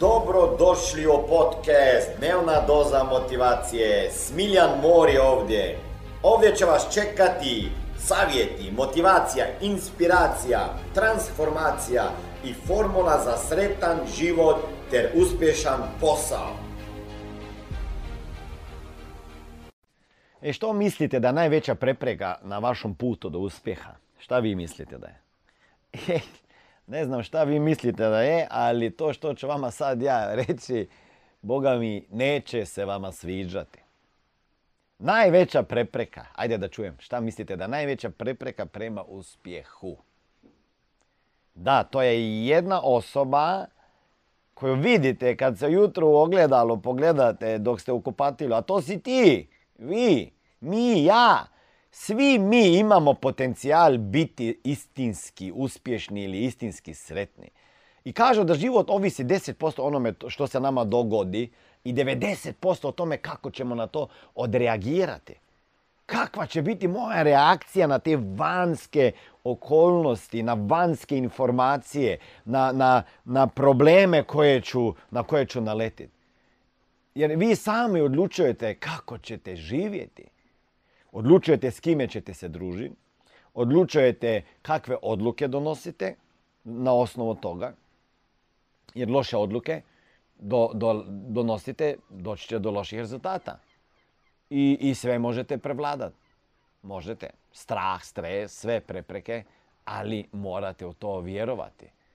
Dobro došli u podcast Dnevna doza motivacije. Smiljan Mori ovdje. Ovdje će vas čekati savjeti, motivacija, inspiracija, transformacija i formula za sretan život ter uspješan posao. E što mislite da je najveća prepreka na vašom putu do uspjeha? Šta vi mislite da je? Ne znam šta vi mislite da je, ali to što ću vama sad ja reći, Boga mi, neće se vama sviđati. Najveća prepreka, ajde da čujem, šta mislite da najveća prepreka prema uspjehu? Da, to je jedna osoba koju vidite kad se jutro u ogledalo pogledate dok ste u kupatilu, a to si ti, vi, mi, ja. Svi mi imamo potencijal biti istinski uspješni ili istinski sretni. I kažu da život ovisi 10% onome što se nama dogodi i 90% o tome kako ćemo na to odreagirati. Kakva će biti moja reakcija na te vanjske okolnosti, na vanjske informacije, na, na, na probleme koje ću, na koje ću naletiti. Jer vi sami odlučujete kako ćete živjeti. Odlučujete s kime ćete se družiti, odlučujete kakve odluke donosite na osnovu toga, jer loše odluke do, do, donosite, doći će do loših rezultata. I, I sve možete prevladati. Možete. Strah, stres, sve prepreke, ali morate u to vjerovati.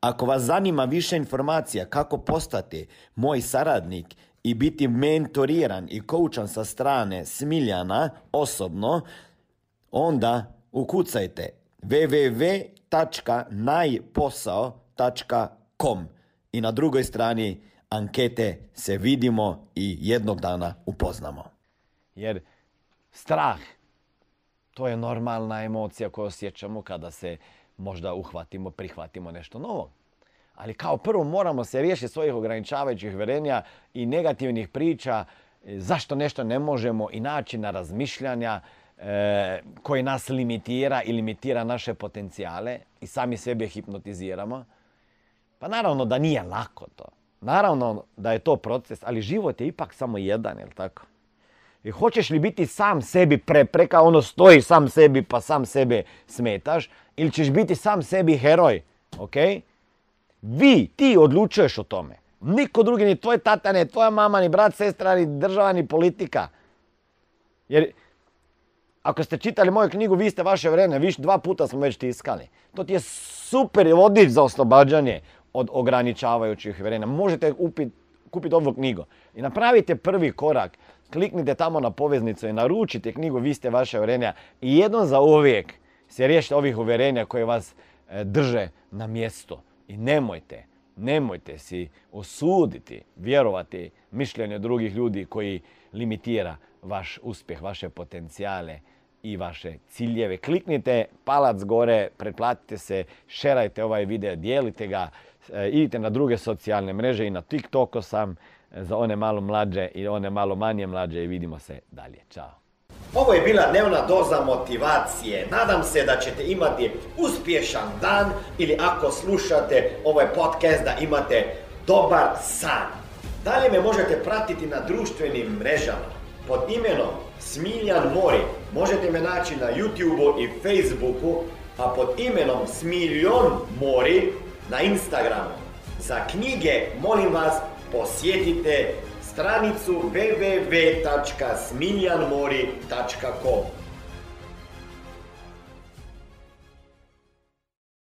Ako vas zanima više informacija kako postati moj saradnik i biti mentoriran i koučan sa strane Smiljana osobno, onda ukucajte www.najposao.com i na drugoj strani ankete se vidimo i jednog dana upoznamo. Jer strah, to je normalna emocija koju osjećamo kada se možda uhvatimo, prihvatimo nešto novo. Ali kao prvo moramo se riješiti svojih ograničavajućih verenja i negativnih priča e, zašto nešto ne možemo i načina razmišljanja e, koji nas limitira i limitira naše potencijale i sami sebe hipnotiziramo. Pa naravno da nije lako to. Naravno da je to proces, ali život je ipak samo jedan, jel tako? I hoćeš li biti sam sebi prepreka, ono stoji sam sebi pa sam sebe smetaš, ili ćeš biti sam sebi heroj, ok? Vi, ti odlučuješ o tome. Niko drugi, ni tvoj tata, ni tvoja mama, ni brat, sestra, ni država, ni politika. Jer ako ste čitali moju knjigu, vi ste vaše vreme, viš dva puta smo već tiskali. To ti je super vodič za oslobađanje od ograničavajućih vremena. Možete kupiti ovu knjigu i napravite prvi korak. Kliknite tamo na poveznicu i naručite knjigu Vi ste vaše uvjerenja i jednom za uvijek se riješite ovih uvjerenja koje vas e, drže na mjesto. I nemojte, nemojte si osuditi, vjerovati mišljenje drugih ljudi koji limitira vaš uspjeh, vaše potencijale i vaše ciljeve. Kliknite palac gore, pretplatite se, šerajte ovaj video, dijelite ga, e, idite na druge socijalne mreže i na TikToku sam za one malo mlađe i one malo manje mlađe i vidimo se dalje. Ćao. Ovo je bila dnevna doza motivacije. Nadam se da ćete imati uspješan dan ili ako slušate ovaj podcast da imate dobar san. Dalje me možete pratiti na društvenim mrežama pod imenom Smiljan Mori. Možete me naći na YouTubeu i Facebooku, a pod imenom Smiljon Mori na Instagramu. Za knjige molim vas posjetite stranicu www.smiljanmori.com